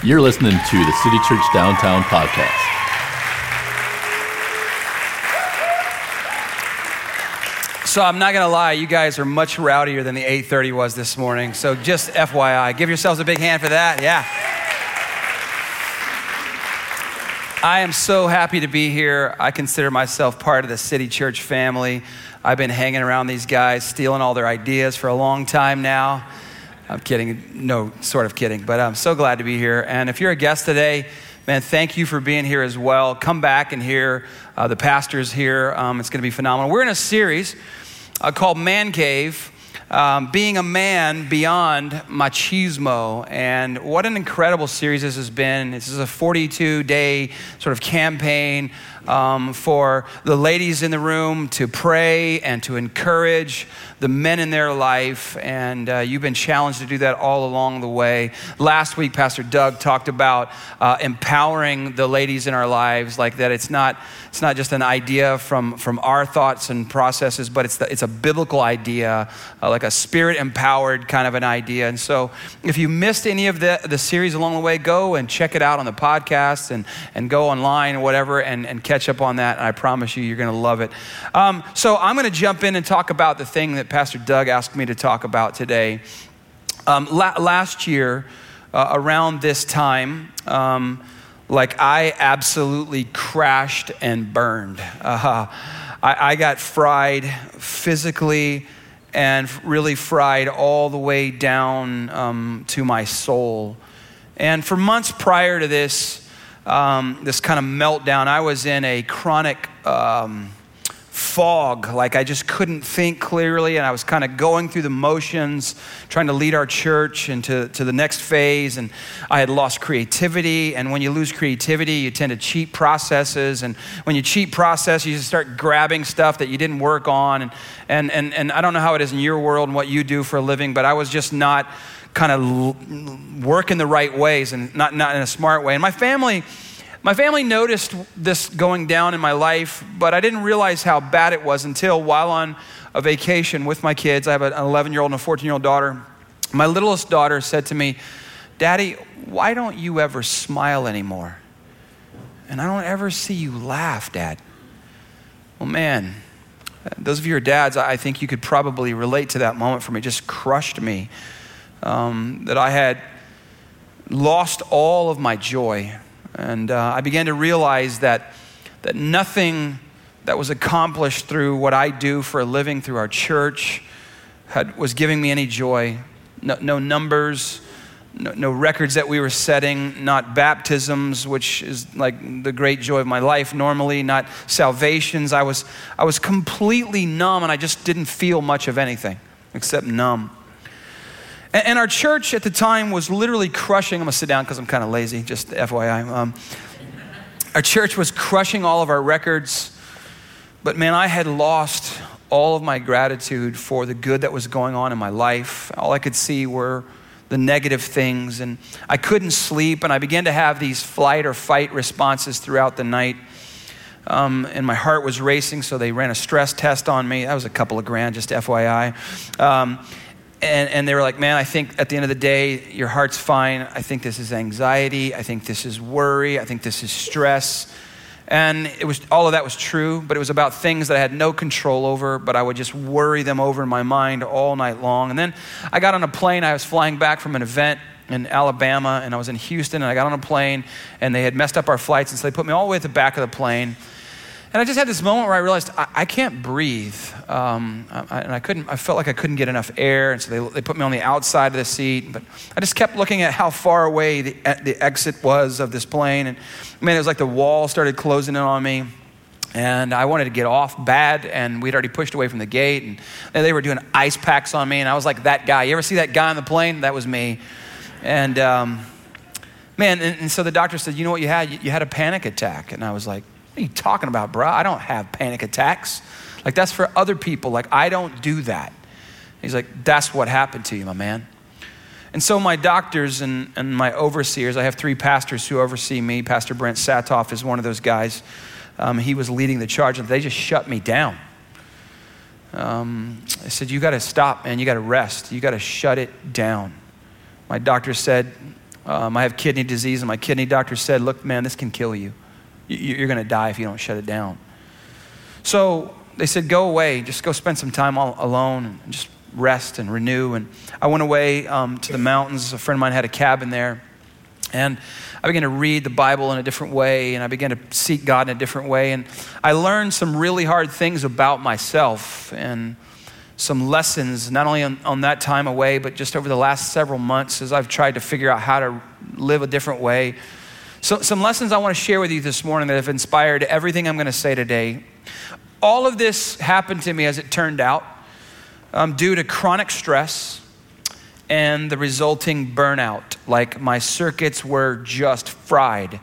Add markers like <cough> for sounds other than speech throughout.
You're listening to the City Church Downtown podcast. So I'm not gonna lie, you guys are much rowdier than the 8:30 was this morning. So just FYI, give yourselves a big hand for that. Yeah. I am so happy to be here. I consider myself part of the City Church family. I've been hanging around these guys, stealing all their ideas for a long time now. I'm kidding, no, sort of kidding, but I'm so glad to be here. And if you're a guest today, man, thank you for being here as well. Come back and hear uh, the pastors here. Um, it's going to be phenomenal. We're in a series uh, called Man Cave um, being a man beyond machismo. And what an incredible series this has been. This is a 42 day sort of campaign um, for the ladies in the room to pray and to encourage the men in their life. And uh, you've been challenged to do that all along the way. Last week, Pastor Doug talked about uh, empowering the ladies in our lives, like that it's not, it's not just an idea from, from our thoughts and processes, but it's, the, it's a biblical idea, uh, like a spirit empowered kind of an idea. And so if you missed any of the, the series along the way, go and check it out on the podcast and, and go online or whatever and, and catch catch up on that, and I promise you, you're going to love it. Um, so I'm going to jump in and talk about the thing that Pastor Doug asked me to talk about today. Um, la- last year, uh, around this time, um, like I absolutely crashed and burned. Uh, I, I got fried physically and really fried all the way down um, to my soul. And for months prior to this, um, this kind of meltdown. I was in a chronic um, fog, like I just couldn't think clearly, and I was kind of going through the motions, trying to lead our church into to the next phase. And I had lost creativity, and when you lose creativity, you tend to cheat processes. And when you cheat process, you just start grabbing stuff that you didn't work on. And, and, and, and I don't know how it is in your world and what you do for a living, but I was just not kind of work in the right ways and not, not in a smart way. And my family, my family noticed this going down in my life, but I didn't realize how bad it was until while on a vacation with my kids. I have an 11 year old and a 14 year old daughter. My littlest daughter said to me, Daddy, why don't you ever smile anymore? And I don't ever see you laugh, Dad. Well, man, those of you who are dads, I think you could probably relate to that moment for me. It just crushed me um, that I had lost all of my joy. And uh, I began to realize that, that nothing that was accomplished through what I do for a living, through our church, had, was giving me any joy. No, no numbers, no, no, records that we were setting, not baptisms, which is like the great joy of my life normally, not salvations. I was, I was completely numb and I just didn't feel much of anything except numb. And, our church at the time was literally crushing. I'm gonna sit down because I'm kind of lazy, just FYI. Um, our church was crushing all of our records, but man, I had lost all of my gratitude for the good that was going on in my life. All I could see were the negative things, and I couldn't sleep, and I began to have these flight or fight responses throughout the night. Um, and my heart was racing, so they ran a stress test on me. That was a couple of grand, just FYI. Um, and, and they were like, man, I think at the end of the day, your heart's fine. I think this is anxiety. I think this is worry. I think this is stress. And it was all of that was true, but it was about things that I had no control over, but I would just worry them over in my mind all night long. And then I got on a plane. I was flying back from an event in Alabama, and I was in Houston, and I got on a plane, and they had messed up our flights, and so they put me all the way at the back of the plane. And I just had this moment where I realized I, I can't breathe. Um, I, and I couldn't, I felt like I couldn't get enough air. And so they, they put me on the outside of the seat. But I just kept looking at how far away the, the exit was of this plane. And man, it was like the wall started closing in on me. And I wanted to get off bad, and we'd already pushed away from the gate. And they were doing ice packs on me, and I was like that guy. You ever see that guy on the plane? That was me. And um, man, and, and, so the doctor said, You know what you had? You, you had a panic attack. And I was like, are you talking about, bro? I don't have panic attacks. Like, that's for other people. Like, I don't do that. He's like, That's what happened to you, my man. And so, my doctors and, and my overseers, I have three pastors who oversee me. Pastor Brent Satoff is one of those guys. Um, he was leading the charge, and they just shut me down. Um, I said, You got to stop, man. You got to rest. You got to shut it down. My doctor said, Um, I have kidney disease, and my kidney doctor said, Look, man, this can kill you. You're going to die if you don't shut it down. So they said, Go away, just go spend some time all alone and just rest and renew. And I went away um, to the mountains. A friend of mine had a cabin there. And I began to read the Bible in a different way, and I began to seek God in a different way. And I learned some really hard things about myself and some lessons, not only on, on, that time away, but just over the last several months as I've tried to figure out how to live a different way. So, some lessons I want to share with you this morning that have inspired everything I'm going to say today. All of this happened to me, as it turned out, um, due to chronic stress and the resulting burnout. Like my circuits were just fried.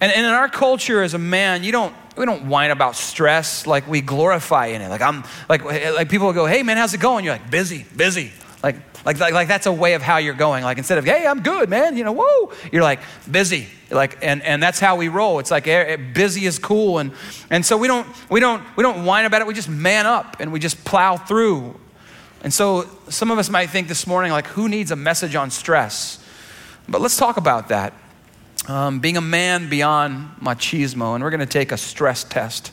And, and in our culture as a man, you don't we don't whine about stress like we glorify in it. Like I'm like like people go, "Hey man, how's it going?" You're like, "Busy, busy." Like like like, like that's a way of how you're going. Like instead of, "Hey, I'm good, man," you know, whoa, you're like busy. Like and and that's how we roll. It's like busy is cool, and and so we don't we don't we don't whine about it. We just man up and we just plow through. And so some of us might think this morning, like, who needs a message on stress? But let's talk about that. Um, being a man beyond machismo, and we're going to take a stress test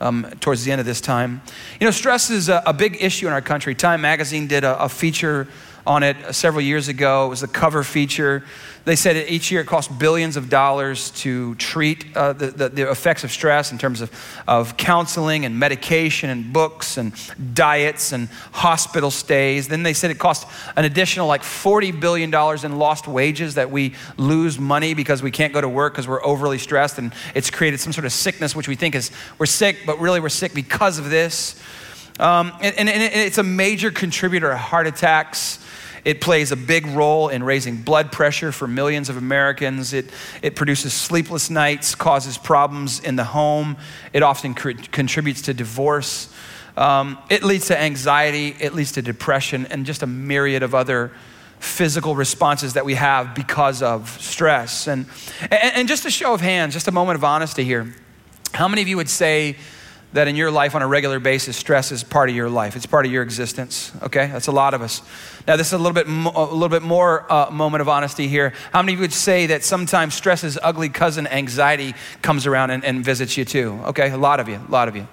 um, towards the end of this time. You know, stress is a, a big issue in our country. Time magazine did a, a feature on it several years ago. It was the cover feature. They said each year it costs billions of dollars to treat uh, the, the, the, effects of stress in terms of, of counseling and medication and books and diets and hospital stays. Then they said it costs an additional like $40 billion in lost wages that we lose money because we can't go to work because we're overly stressed and it's created some sort of sickness, which we think is we're sick, but really we're sick because of this. Um, and, and, and it's a major contributor to heart attacks it plays a big role in raising blood pressure for millions of Americans. It, it produces sleepless nights, causes problems in the home. It often cr- contributes to divorce. Um, it leads to anxiety, it leads to depression, and just a myriad of other physical responses that we have because of stress. And, and, and just a show of hands, just a moment of honesty here. How many of you would say, that in your life on a regular basis, stress is part of your life. It's part of your existence. Okay, that's a lot of us. Now, this is a little bit, mo- a little bit more uh, moment of honesty here. How many of you would say that sometimes stress's ugly cousin, anxiety, comes around and, and visits you too? Okay, a lot of you, a lot of you.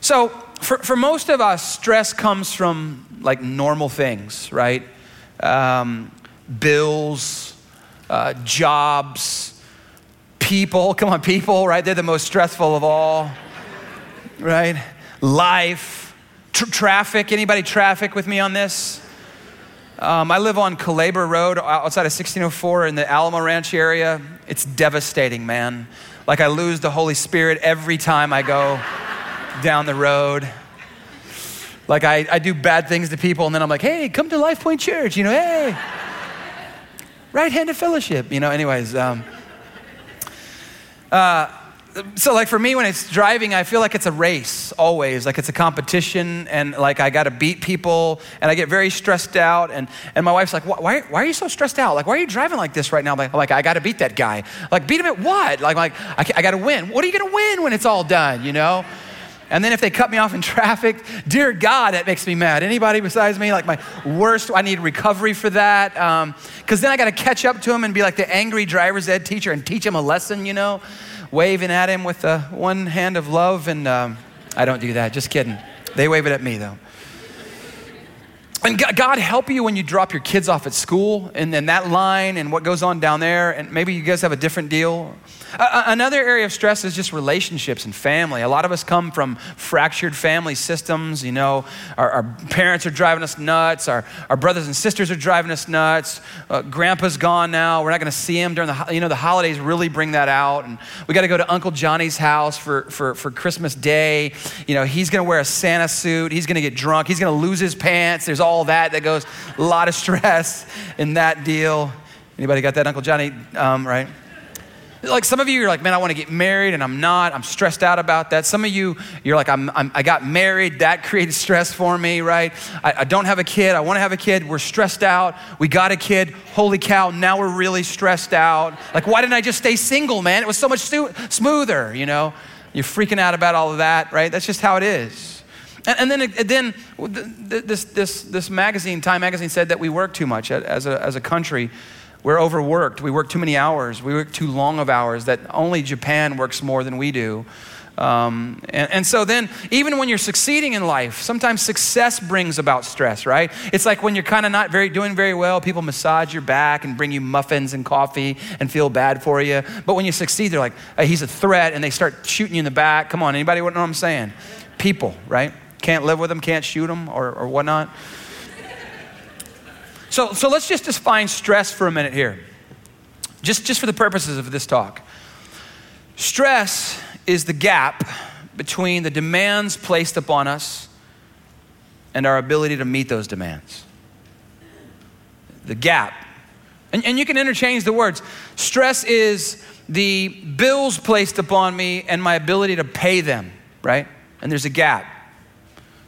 So, for, for most of us, stress comes from like normal things, right? Um, bills, uh, jobs, people. Come on, people, right? They're the most stressful of all right? Life, tr- traffic. Anybody traffic with me on this? Um, I live on Culebra Road outside of 1604 in the Alamo Ranch area. It's devastating, man. Like I lose the Holy Spirit every time I go down the road. Like I, I do bad things to people, and then I'm like, hey, come to Life Point Church, you know, hey. Right handed fellowship, you know, anyways. Um, uh, so like for me when it's driving i feel like it's a race always like it's a competition and like i got to beat people and i get very stressed out and, and my wife's like why, why are you so stressed out like why are you driving like this right now like, like i got to beat that guy like beat him at what like, like i, I got to win what are you to win when it's all done you know and then if they cut me off in <laughs> traffic, dear God, that makes me mad. Anybody besides me? Like my worst, I need recovery for that. Because um, then I got to catch up to him and be like the angry driver's ed teacher and teach him a lesson, you know? Waving at him with the one hand of love. And um, I don't do that, just kidding. They wave it at me, though. And God help you when you drop your kids off at school and then that line and what goes on down there. And maybe you guys have a different deal. Another area of stress is just relationships and family. A lot of us come from fractured family systems. You know, our, our parents are driving us nuts. Our, our brothers and sisters are driving us nuts. Uh, grandpa's gone now. We're not going to see him during the, you know, the holidays really bring that out. And we got to go to Uncle Johnny's house for, for, for Christmas Day. You know, he's going to wear a Santa suit. He's going to get drunk. He's going to lose his pants. There's all that that goes, a lot of <laughs> stress in that deal. Anybody got that, Uncle Johnny? Um, right? Like some of you, you're like, man, I want to get married and I'm not. I'm stressed out about that. Some of you, you're like, I'm, I'm i got married. That <laughs> created stress for me, right? I, I don't have a kid. I want to have a kid. We're stressed out. We got a kid. Holy cow, now we're really stressed out. Like, why didn't I just stay single, man? It was so much stu- smoother, you know? You're freaking out about all of that, right? That's just how it is. And, then, and then uh, this, this, this magazine, Time Magazine, said that we work too much as a, as a country. We're overworked. We work too many hours. We work too long of hours, that only Japan works more than we do. Um, and, and, so then, even when you're succeeding in life, sometimes success brings about stress, right? It's like when you're kind of not very doing very well, people massage your back and bring you muffins and coffee and feel bad for you. But when you succeed, they're like, hey, he's a threat, and they start shooting you in the back. Come on, anybody know what I'm saying? People, right? Can't live with them, can't shoot them, or, or whatnot. So, so let's just define stress for a minute here, just, just for the purposes of this talk. Stress is the gap between the demands placed upon us and our ability to meet those demands. The gap. And, and you can interchange the words. Stress is the bills placed upon me and my ability to pay them, right? And there's a gap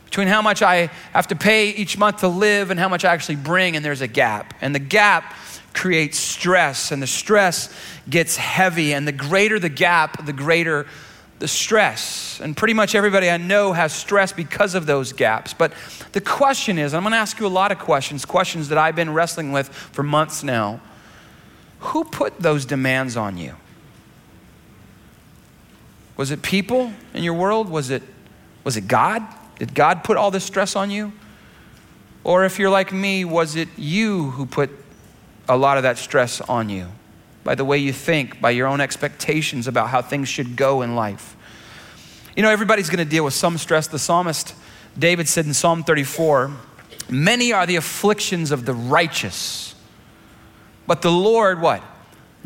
between how much I have to pay each month to live and how much I actually bring, and there's a gap. And the gap creates stress, and the stress gets heavy. And the greater the gap, the greater the stress. And pretty much everybody I know has stress because of those gaps. But the question is I'm going to ask you a lot of questions, questions that I've been wrestling with for months now. Who put those demands on you? Was it people in your world? Was it, was it God? Did God put all this stress on you? Or if you're like me, was it you who put a lot of that stress on you? by the way you think, by your own expectations about how things should go in life. You know, everybody's going to deal with some stress. The psalmist David said in Psalm 34 Many are the afflictions of the righteous, but the Lord, what?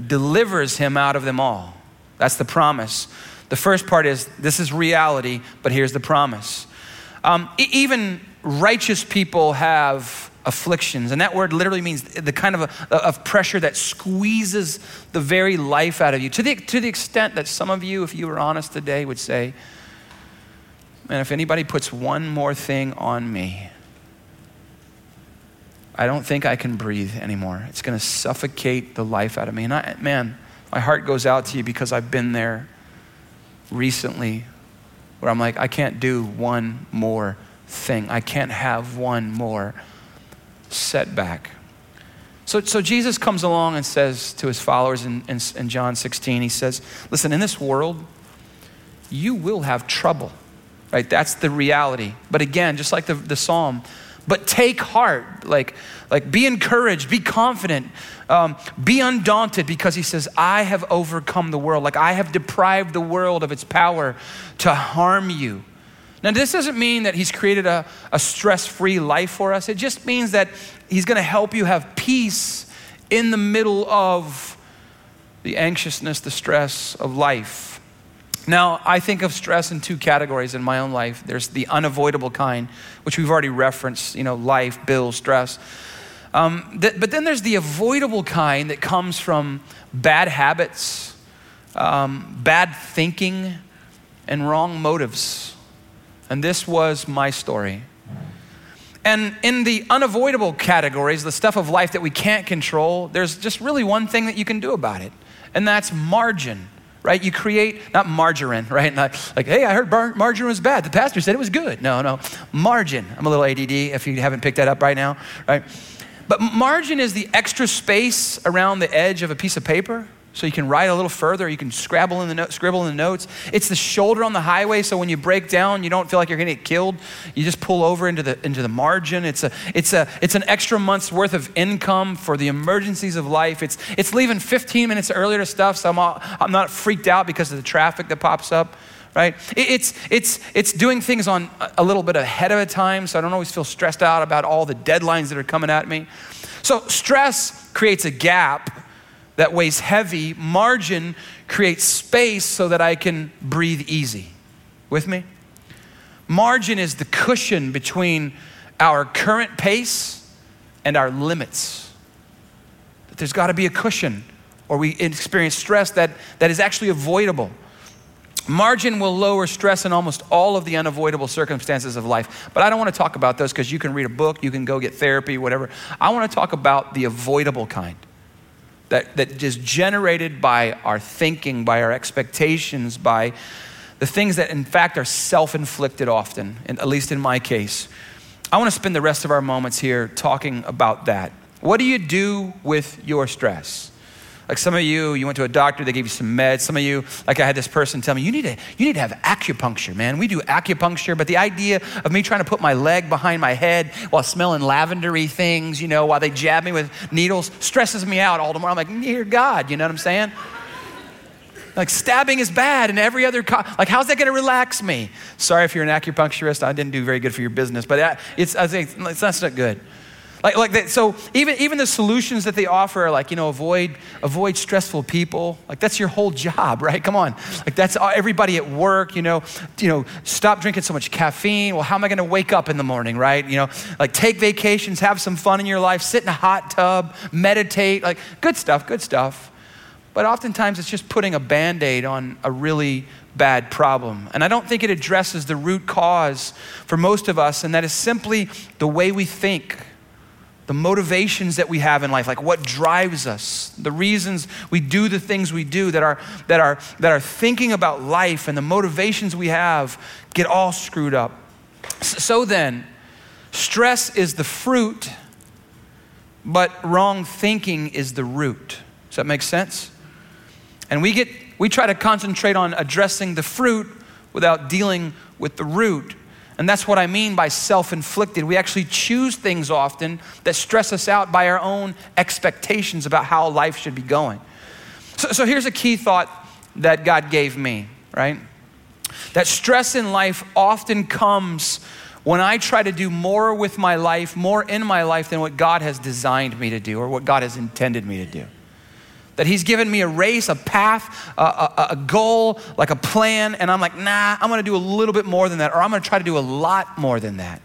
Delivers him out of them all. That's the promise. The first part is this is reality, but here's the promise. Um, even righteous people have afflictions. And that word literally means the kind of, a, of pressure that squeezes the very life out of you. To the, to the extent that some of you, if you were honest today, would say, Man, if anybody puts one more thing on me, I don't think I can breathe anymore. It's going to suffocate the life out of me. And I, man, my heart goes out to you because I've been there recently where I'm like, I can't do one more thing. I can't have one more setback. So, so Jesus comes along and says to his followers in, in, in John 16, he says, Listen, in this world, you will have trouble, right? That's the reality. But again, just like the, the psalm, but take heart, like, like be encouraged, be confident, um, be undaunted, because he says, I have overcome the world. Like I have deprived the world of its power to harm you. Now, this doesn't mean that He's created a, a stress free life for us. It just means that He's going to help you have peace in the middle of the anxiousness, the stress of life. Now, I think of stress in two categories in my own life. There's the unavoidable kind, which we've already referenced, you know, life, bills, stress. Um, th- but then there's the avoidable kind that comes from bad habits, um, bad thinking, and wrong motives. And this was my story. And in the unavoidable categories, the stuff of life that we can't control, there's just really one thing that you can do about it, and that's margin, right? You create, not margarine, right? Not like, hey, I heard bar- margarine was bad. The pastor said it was good. No, no. Margin. I'm a little ADD if you haven't picked that up right now, right? But margin is the extra space around the edge of a piece of paper so you can write a little further, you can scribble in the no- scribble in the notes. It's the shoulder on the highway, so when you break down, you don't feel like you're going to get killed. You just pull over into the into the margin. It's a it's a it's an extra month's worth of income for the emergencies of life. It's it's leaving 15 minutes earlier to stuff, so I'm all, I'm not freaked out because of the traffic that pops up. Right? It's it's it's doing things on a little bit ahead of a time, so I don't always feel stressed out about all the deadlines that are coming at me. So stress creates a gap that weighs heavy, margin creates space so that I can breathe easy. With me? Margin is the cushion between our current pace and our limits. That there's got to be a cushion, or we experience stress that, that is actually avoidable. Margin will lower stress in almost all of the unavoidable circumstances of life. But I don't want to talk about those because you can read a book, you can go get therapy, whatever. I want to talk about the avoidable kind that, that is generated by our thinking, by our expectations, by the things that in fact are self inflicted often, at least in my case. I want to spend the rest of our moments here talking about that. What do you do with your stress? Like some of you, you went to a doctor, they gave you some meds. Some of you, like I had this person tell me, you need to, you need to have acupuncture, man. We do acupuncture, but the idea of me trying to put my leg behind my head while smelling lavendery things, you know, while they jab me with needles, stresses me out all the more. I'm like, dear God, you know what I'm saying? Like stabbing is bad and every other, co- like how's that going to relax me? Sorry if you're an acupuncturist, I didn't do very good for your business, but uh, it's, I think it's, not good. Like, like that, so even, even the solutions that they offer are like, you know, avoid, avoid stressful people. Like that's your whole job, <laughs> right? Come on. Like that's everybody at work, you know, you know, stop drinking so much caffeine. Well, how am I going to wake up in the morning, right? You know, like take vacations, have some fun in your life, sit in a hot tub, meditate, like good stuff, good stuff. But oftentimes it's just putting a band aid on a really bad problem. And I don't think it addresses the root cause for most of us, and that is simply the way we think, the motivations that we have in life, like what drives us, the reasons we do the things we do that are, that are, that are thinking about life and the motivations we have get all screwed up. So then, stress is the fruit, but wrong thinking is the root. Does that make sense? And we get we try to concentrate on addressing the fruit without dealing with the root. And that's what I mean by self inflicted. We actually choose things often that stress us out by our own expectations about how life should be going. So, so here's a key thought that God gave me, right? That stress in life often comes when I try to do more with my life, more in my life than what God has designed me to do or what God has intended me to do. That he's given me a race, a path, a, a, a, goal, like a plan, and I'm like, nah, I'm gonna do a little bit more than that, or I'm gonna try to do a lot more than that.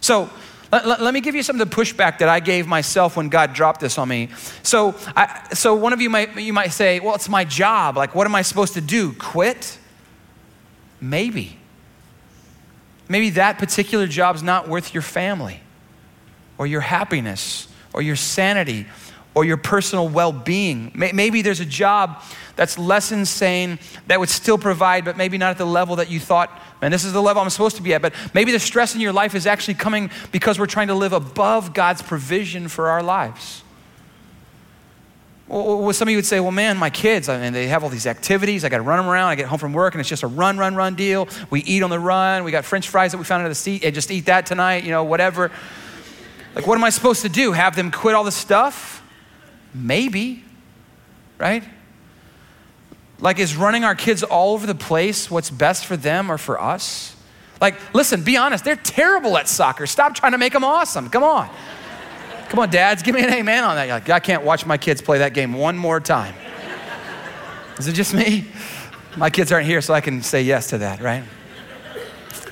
So let, let, let me give you some of the pushback that I gave myself when God dropped this on me. So, I, so one of you might, you might say, well, it's my job. Like, what am I supposed to do? Quit? Maybe. Maybe that particular job's not worth your family or your happiness or your sanity or your personal well being. Maybe there's a job that's less insane that would still provide, but maybe not at the level that you thought, man, this is the level I'm supposed to be at. But maybe the stress in your life is actually coming because we're trying to live above God's provision for our lives. Well, some of you would say, well, man, my kids, I mean, they have all these activities. I got to run them around. I get home from work, and it's just a run, run, run deal. We eat on the run. We got French fries that we found under the seat. And just eat that tonight, you know, whatever. Like, what am I supposed to do? Have them quit all the stuff? Maybe, right? Like, is running our kids all over the place what's best for them or for us? Like, listen, be honest, they're terrible at soccer. Stop trying to make them awesome. Come on. Come on, dads, give me an amen on that. Like, I can't watch my kids play that game one more time. Is it just me? My kids aren't here, so I can say yes to that, right?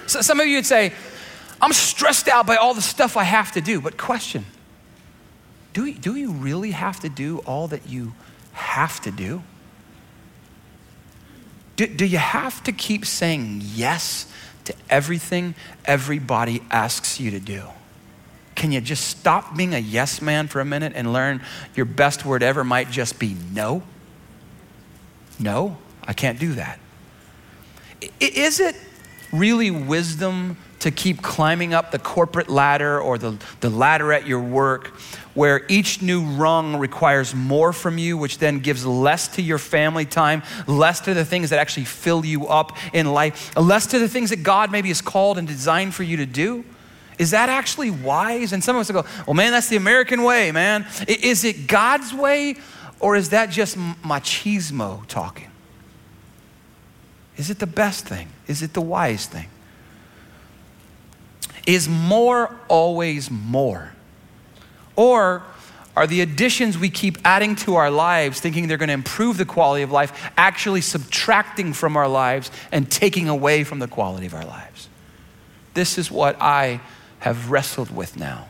So some of you would say, I'm stressed out by all the stuff I have to do. But question do, you, do you really have to do all that you have to do? do? Do you have to keep saying yes to everything everybody asks you to do? Can you just stop being a yes man for a minute and learn your best word ever might just be no? No, I can't do that. Is it really wisdom to keep climbing up the corporate ladder or the, the ladder at your work where each new rung requires more from you, which then gives less to your family time, less to the things that actually fill you up in life, less to the things that God maybe has called and designed for you to do? Is that actually wise? And some of us will go, well, man, that's the American way, man. Is it God's way or is that just machismo talking? Is it the best thing? Is it the wise thing? Is more always more? Or are the additions we keep adding to our lives, thinking they're going to improve the quality of life, actually subtracting from our lives and taking away from the quality of our lives? This is what I have wrestled with now.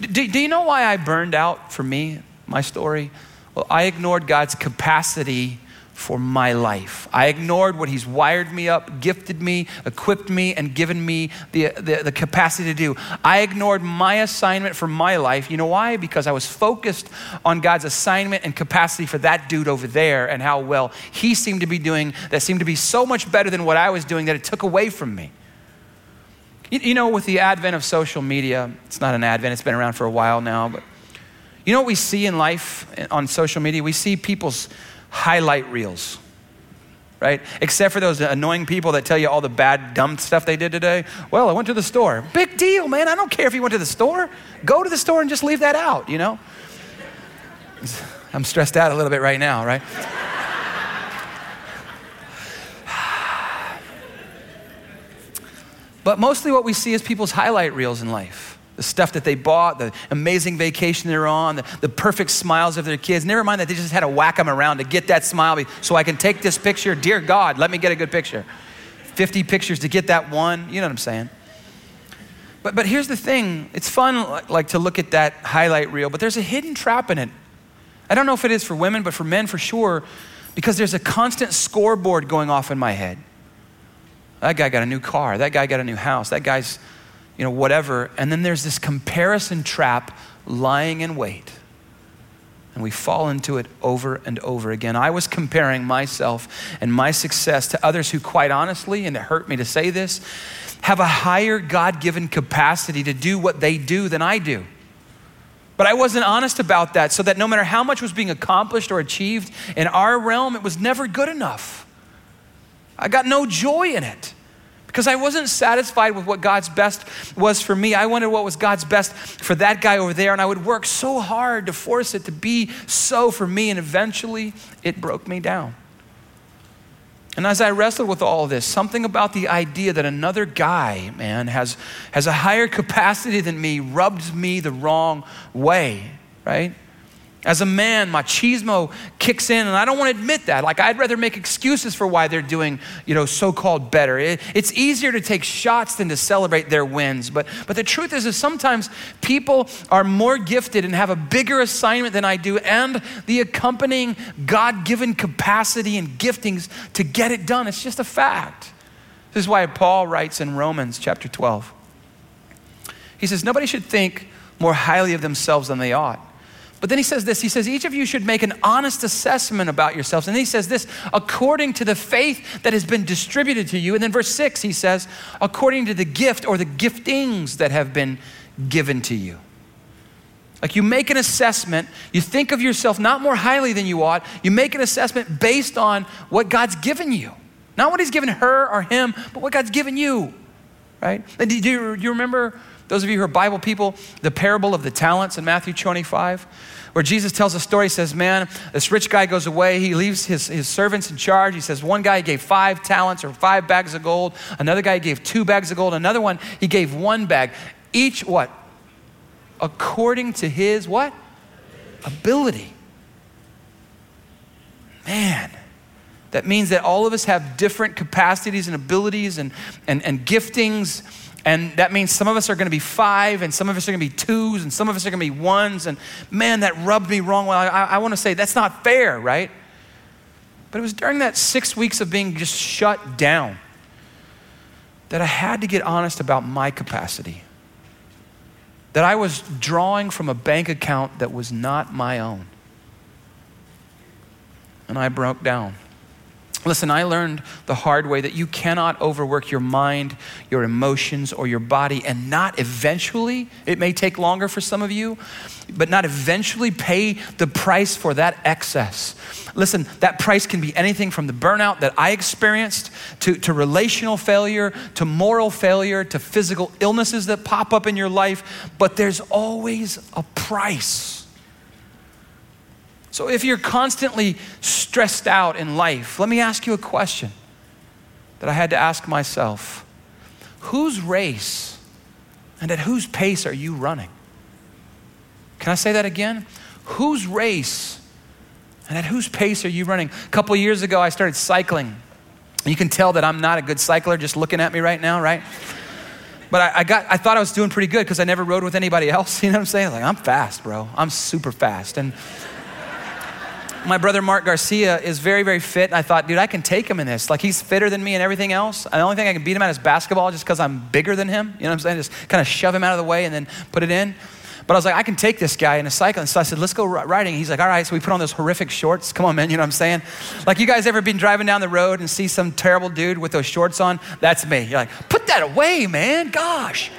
Do, do you know why I burned out for me, my story? Well, I ignored God's capacity for my life. I ignored what He's wired me up, gifted me, equipped me, and given me the, the, the, capacity to do. I ignored my assignment for my life. You know why? Because I was focused on God's assignment and capacity for that dude over there and how well he seemed to be doing that seemed to be so much better than what I was doing that it took away from me. You, you know, with the advent of social media, it's not an advent, it's been around for a while now, but you know what we see in life on social media? We see people's highlight reels, right? Except for those annoying people that tell you all the bad, dumb stuff they did today. Well, I went to the store. Big deal, man. I don't care if you went to the store. Go to the store and just leave that out, you know? I'm stressed out a little bit right now, right? <sighs> but mostly what we see is people's highlight reels in life the stuff that they bought, the amazing vacation they're on, the, the, perfect smiles of their kids. Never mind that they just had to whack them around to get that smile so I can take this picture. Dear God, let me get a good picture. 50 pictures to get that one. You know what I'm saying? But, but here's the thing it's fun like to look at that highlight reel, but there's a hidden trap in it. I don't know if it is for women, but for men for sure, because there's a constant scoreboard going off in my head. That guy got a new car. That guy got a new house. That guy's you know, whatever. And then there's this comparison trap lying in wait. And we fall into it over and over again. I was comparing myself and my success to others who, quite honestly, and it hurt me to say this, have a higher God given capacity to do what they do than I do. But I wasn't honest about that, so that no matter how much was being accomplished or achieved in our realm, it was never good enough. I got no joy in it because I wasn't satisfied with what God's best was for me. I wanted what was God's best for that guy over there, and I would work so hard to force it to be so for me, and eventually it broke me down. And as I wrestled with all this, something about the idea that another guy, man, has, has a higher capacity than me rubbed me the wrong way, right? As a man, machismo kicks in, and I don't want to admit that. Like, I'd rather make excuses for why they're doing, you know, so called better. It, it's easier to take shots than to celebrate their wins. But, but the truth is, is sometimes people are more gifted and have a bigger assignment than I do, and the accompanying God given capacity and giftings to get it done. It's just a fact. This is why Paul writes in Romans chapter 12. He says, Nobody should think more highly of themselves than they ought but then he says this he says, each of you should make an honest assessment about yourselves. And then he says this, according to the faith that has been distributed to you. And then verse six, he says, according to the gift or the giftings that have been given to you. Like you make an assessment, you think of yourself not more highly than you ought, you make an assessment based on what God's given you. Not what He's given her or him, but what God's given you, right? And do you, do you remember those of you who are Bible people, the parable of the talents in Matthew 25, where Jesus tells a story, says, Man, this rich guy goes away. He leaves his, his servants in charge. He says, One guy gave five talents or five bags of gold. Another guy gave two bags of gold. Another one, he gave one bag. Each what? According to his what? Ability. Man, that means that all of us have different capacities and abilities and, and, and giftings and that means some of us are going to be five, and some of us are going to be twos, and some of us are going to be ones. And man, that rubbed me wrong. Well, I, I want to say that's not fair, right? But it was during that six weeks of being just shut down that I had to get honest about my capacity. That I was drawing from a bank account that was not my own. And I broke down. Listen, I learned the hard way that you cannot overwork your mind, your emotions, or your body and not eventually, it may take longer for some of you, but not eventually pay the price for that excess. Listen, that price can be anything from the burnout that I experienced to, to relational failure, to moral failure, to physical illnesses that pop up in your life, but there's always a price. So if you're constantly stressed out in life, let me ask you a question that I had to ask myself Whose race and at whose pace are you running? Can I say that again? Whose race and at whose pace are you running? A couple years ago, I started cycling. You can tell that I'm not a good cycler just looking at me right now, right? But I, I got, I thought I was doing pretty good because I never rode with anybody else. <laughs> You know what I'm saying? Like, I'm fast, bro. I'm super fast. And my brother Mark Garcia is very, very fit. I thought, dude, I can take him in this. Like, he's fitter than me and everything else. And the only thing I can beat him at is basketball just because I'm bigger than him. You know what I'm saying? Just kind of shove him out of the way and then put it in. But I was like, I can take this guy in a cycle. And so I said, let's go riding. He's like, all right. So we put on those horrific shorts. Come on, man. You know what I'm saying? Like, you guys ever been driving down the road and see some terrible dude with those shorts on? That's me. You're like, put that away, man. Gosh.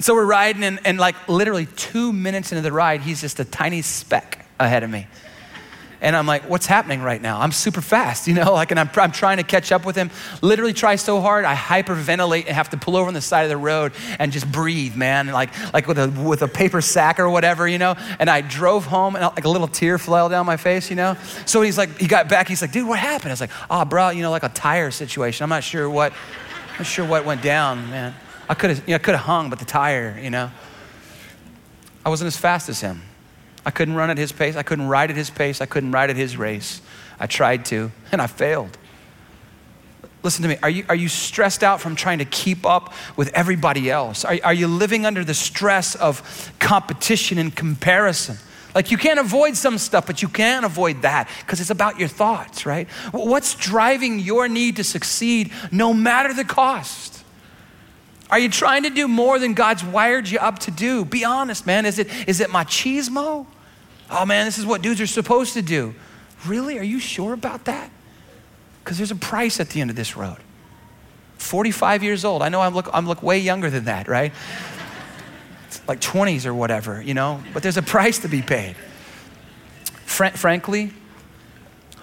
So we're riding, and, and like literally two minutes into the ride, he's just a tiny speck ahead of me. And I'm like, what's happening right now? I'm super fast, you know, <laughs> like, and I'm, I'm trying to catch up with him. Literally try so hard, I hyperventilate and have to pull over on the side of the road and just breathe, man, like, like with, a, with a paper sack or whatever, you know. And I drove home and like a little tear fell down my face, you know. So he's like, he got back, he's like, dude, what happened? I was like, ah, oh, bro, you know, like a tire situation. I'm not sure what, not sure what went down, man. I could have, you know, could have hung, but the tire, you know. I wasn't as fast as him. I couldn't run at his pace. I couldn't ride at his pace. I couldn't ride at his race. I tried to, and I failed. Listen to me. Are you, are you stressed out from trying to keep up with everybody else? Are, are you living under the stress of competition and comparison? Like you can't avoid some stuff, but you can't avoid that because it's about your thoughts, right? What's driving your need to succeed no matter the cost? Are you trying to do more than God's wired you up to do? Be honest, man. Is it, is it machismo? Oh, man, this is what dudes are supposed to do. Really? Are you sure about that? Because there's a price at the end of this road. 45 years old. I know I look, I look way younger than that, right? <laughs> Like 20s or whatever, you know? But there's a price to be paid. Fr- frankly,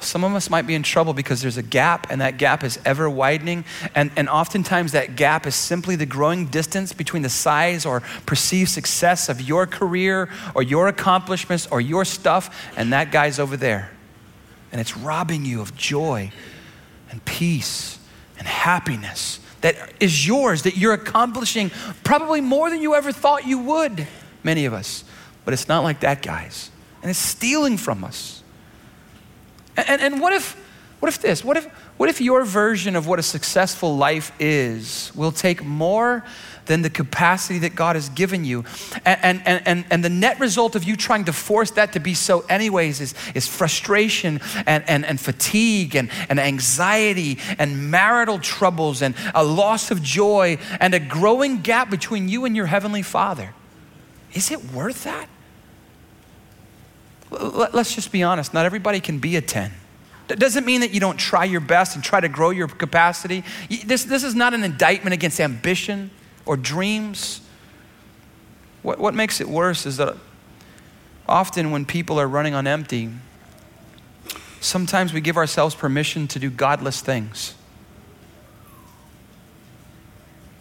some of us might be in trouble because there's a gap, and that gap is ever widening. And, and oftentimes, that gap is simply the growing distance between the size or perceived success of your career or your accomplishments or your stuff and that guy's over there. And it's robbing you of joy and peace and happiness that is yours, that you're accomplishing probably more than you ever thought you would, many of us. But it's not like that, guys. And it's stealing from us. And, and what if, what if this? What if, what if your version of what a successful life is will take more than the capacity that God has given you? And, and, and, and the net result of you trying to force that to be so, anyways, is, is frustration and, and, and fatigue and, and anxiety and marital troubles and a loss of joy and a growing gap between you and your Heavenly Father. Is it worth that? Let's just be honest, not everybody can be a 10. That doesn't mean that you don't try your best and try to grow your capacity. This, this is not an indictment against ambition or dreams. What, what makes it worse is that often when people are running on empty, sometimes we give ourselves permission to do godless things,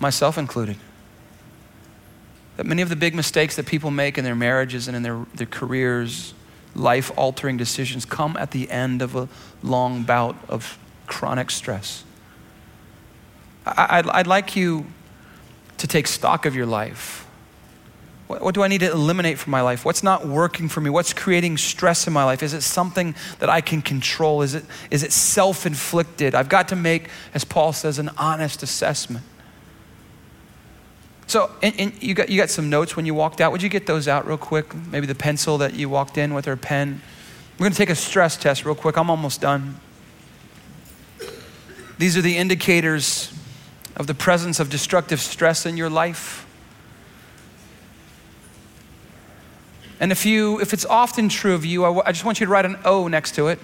myself included. That many of the big mistakes that people make in their marriages and in their, their careers life altering decisions come at the end of a long bout of chronic stress. I'd, I'd like you to take stock of your life. What, what, do I need to eliminate from my life? What's not working for me? What's creating stress in my life? Is it something that I can control? Is it, is it self inflicted? I've got to make, as Paul says, an honest assessment. So, and, and you, got, you got some notes when you walked out. Would you get those out real quick? Maybe the pencil that you walked in with or pen. We're going to take a stress test real quick. I'm almost done. These are the indicators of the presence of destructive stress in your life. And if you if it's often true of you, I, I just want you to write an O next to it.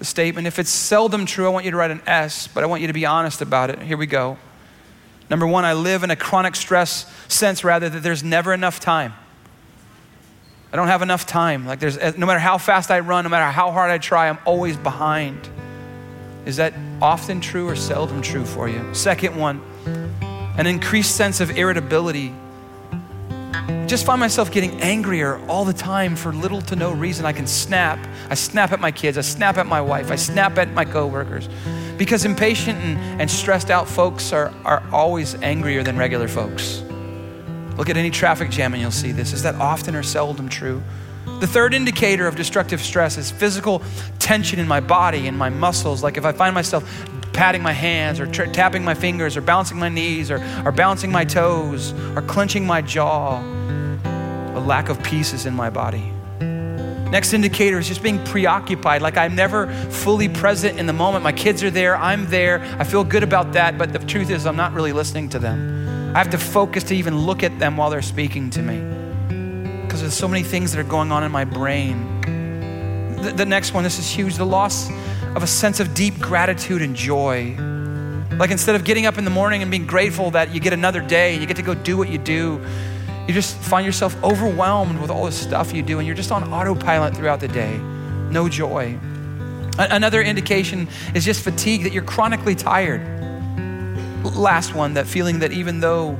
The statement. If it's seldom true, I want you to write an S, but I want you to be honest about it. Here we go. Number one, I live in a chronic stress sense rather that there's never enough time. I don't have enough time. Like there's eh, no matter how fast I run, no matter how hard I try, I'm always behind. Is that often true or seldom true for you? Second one, an increased sense of irritability. Just find myself getting angrier all the time for little to no reason. I can snap. I snap at my kids. I snap at my wife. I snap at my coworkers. Because impatient and, and stressed out folks are, are always angrier than regular folks. Look at any traffic jam and you'll see this. Is that often or seldom true? The third indicator of destructive stress is physical tension in my body and my muscles. Like if I find myself patting my hands or tra- tapping my fingers or bouncing my knees or, or bouncing my toes or clenching my jaw, a lack of peace is in my body. Next indicator is just being preoccupied, like I'm never fully present in the moment. My kids are there, I'm there, I feel good about that, but the truth is, I'm not really listening to them. I have to focus to even look at them while they're speaking to me because there's so many things that are going on in my brain. The, the next one, this is huge the loss of a sense of deep gratitude and joy. Like instead of getting up in the morning and being grateful that you get another day and you get to go do what you do, you just find yourself overwhelmed with all the stuff you do, and you're just on autopilot throughout the day. No joy. Another indication is just fatigue, that you're chronically tired. Last one, that feeling that even though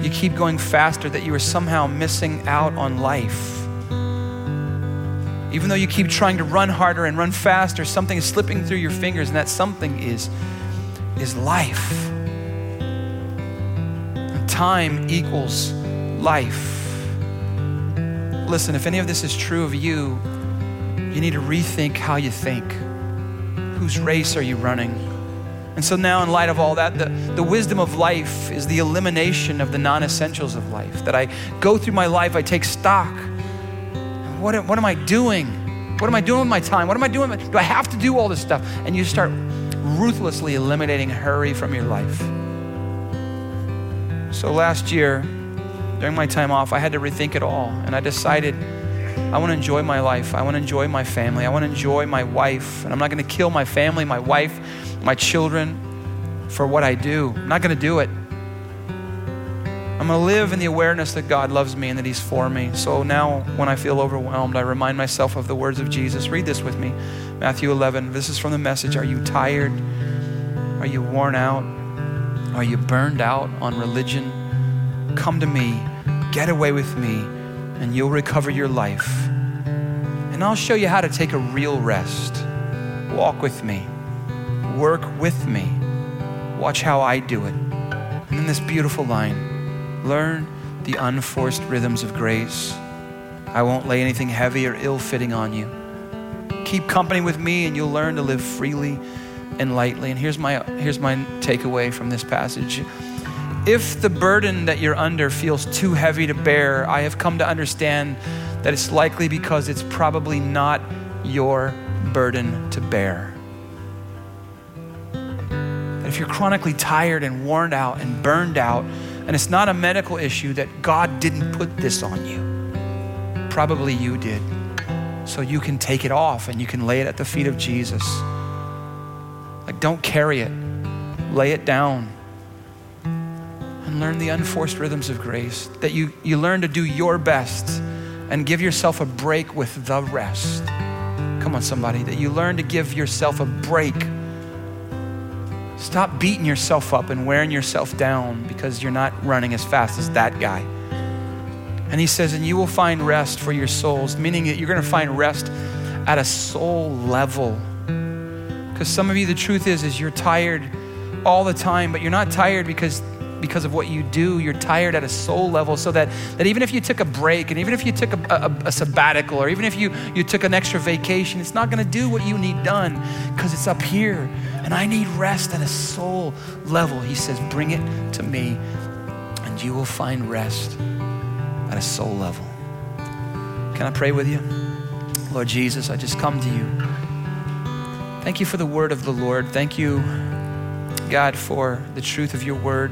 you keep going faster, that you are somehow missing out on life. Even though you keep trying to run harder and run faster, something is slipping through your fingers, and that something is, is life. time equals life. Listen, if any of this is true of you, you need to rethink how you think. Whose race are you running? And so now, in light of all that, the, the wisdom of life is the elimination of the non essentials of life. That I go through my life, I take stock. What, what am I doing? What am I doing with my time? What am I doing? Do I have to do all this stuff? And you start ruthlessly eliminating hurry from your life. So last year, during my time off, I had to rethink it all. And I decided I want to enjoy my life. I want to enjoy my family. I want to enjoy my wife. And I'm not going to kill my family, my wife, my children for what I do. I'm not going to do it. I'm going to live in the awareness that God loves me and that He's for me. So now, when I feel overwhelmed, I remind myself of the words of Jesus. Read this with me Matthew 11. This is from the message Are you tired? Are you worn out? Are you burned out on religion? Come to me, get away with me, and you'll recover your life. And I'll show you how to take a real rest. Walk with me, work with me, watch how I do it. And then this beautiful line learn the unforced rhythms of grace. I won't lay anything heavy or ill fitting on you. Keep company with me, and you'll learn to live freely and lightly. And here's my, here's my takeaway from this passage if the burden that you're under feels too heavy to bear, I have come to understand that it's likely because it's probably not your burden to bear. If you're chronically tired and worn out and burned out, and it's not a medical issue, that God didn't put this on you. Probably you did. So you can take it off and you can lay it at the feet of Jesus. Like, don't carry it, lay it down and learn the unforced rhythms of grace. That you, you learn to do your best and give yourself a break with the rest. Come on, somebody. That you learn to give yourself a break. Stop beating yourself up and wearing yourself down because you're not running as fast as that guy. And he says, and you will find rest for your souls, meaning that you're going to find rest at a soul level. Because some of you, the truth is, is you're tired all the time, but you're not tired because because of what you do. You're tired at a soul level, so that, that even if you took a break and even if you took a, a, a sabbatical or even if you, you took an extra vacation, it's not going to do what you need done because it's up here. And I need rest at a soul level. He says, Bring it to me, and you will find rest at a soul level. Can I pray with you? Lord Jesus, I just come to you. Thank you for the word of the Lord. Thank you, God, for the truth of your word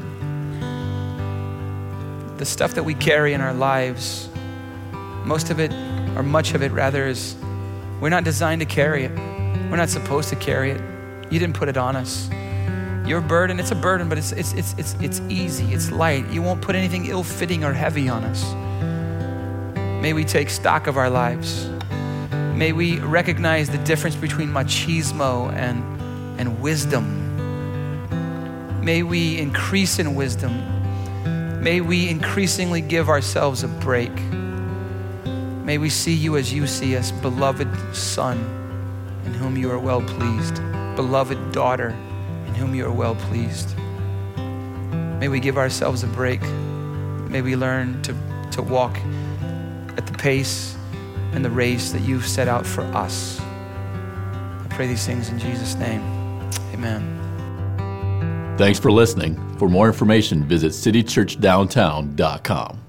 the stuff that we carry in our lives, most of it, or much of it rather, is we're not designed to carry it. We're not supposed to carry it. You didn't put it on us. Your burden, it's a burden, but it's, it's, it's, it's, it's easy, it's light. You won't put anything ill fitting or heavy on us. May we take stock of our lives. May we recognize the difference between machismo and, and wisdom. May we increase in wisdom May we increasingly give ourselves a break. May we see you as you see us, beloved Son, in whom you are well pleased, beloved daughter, in whom you are well pleased. May we give ourselves a break. May we learn to, to walk at the pace and the race that you've set out for us. I pray these things in Jesus' name. Amen. Thanks for listening. For more information, visit citychurchdowntown.com.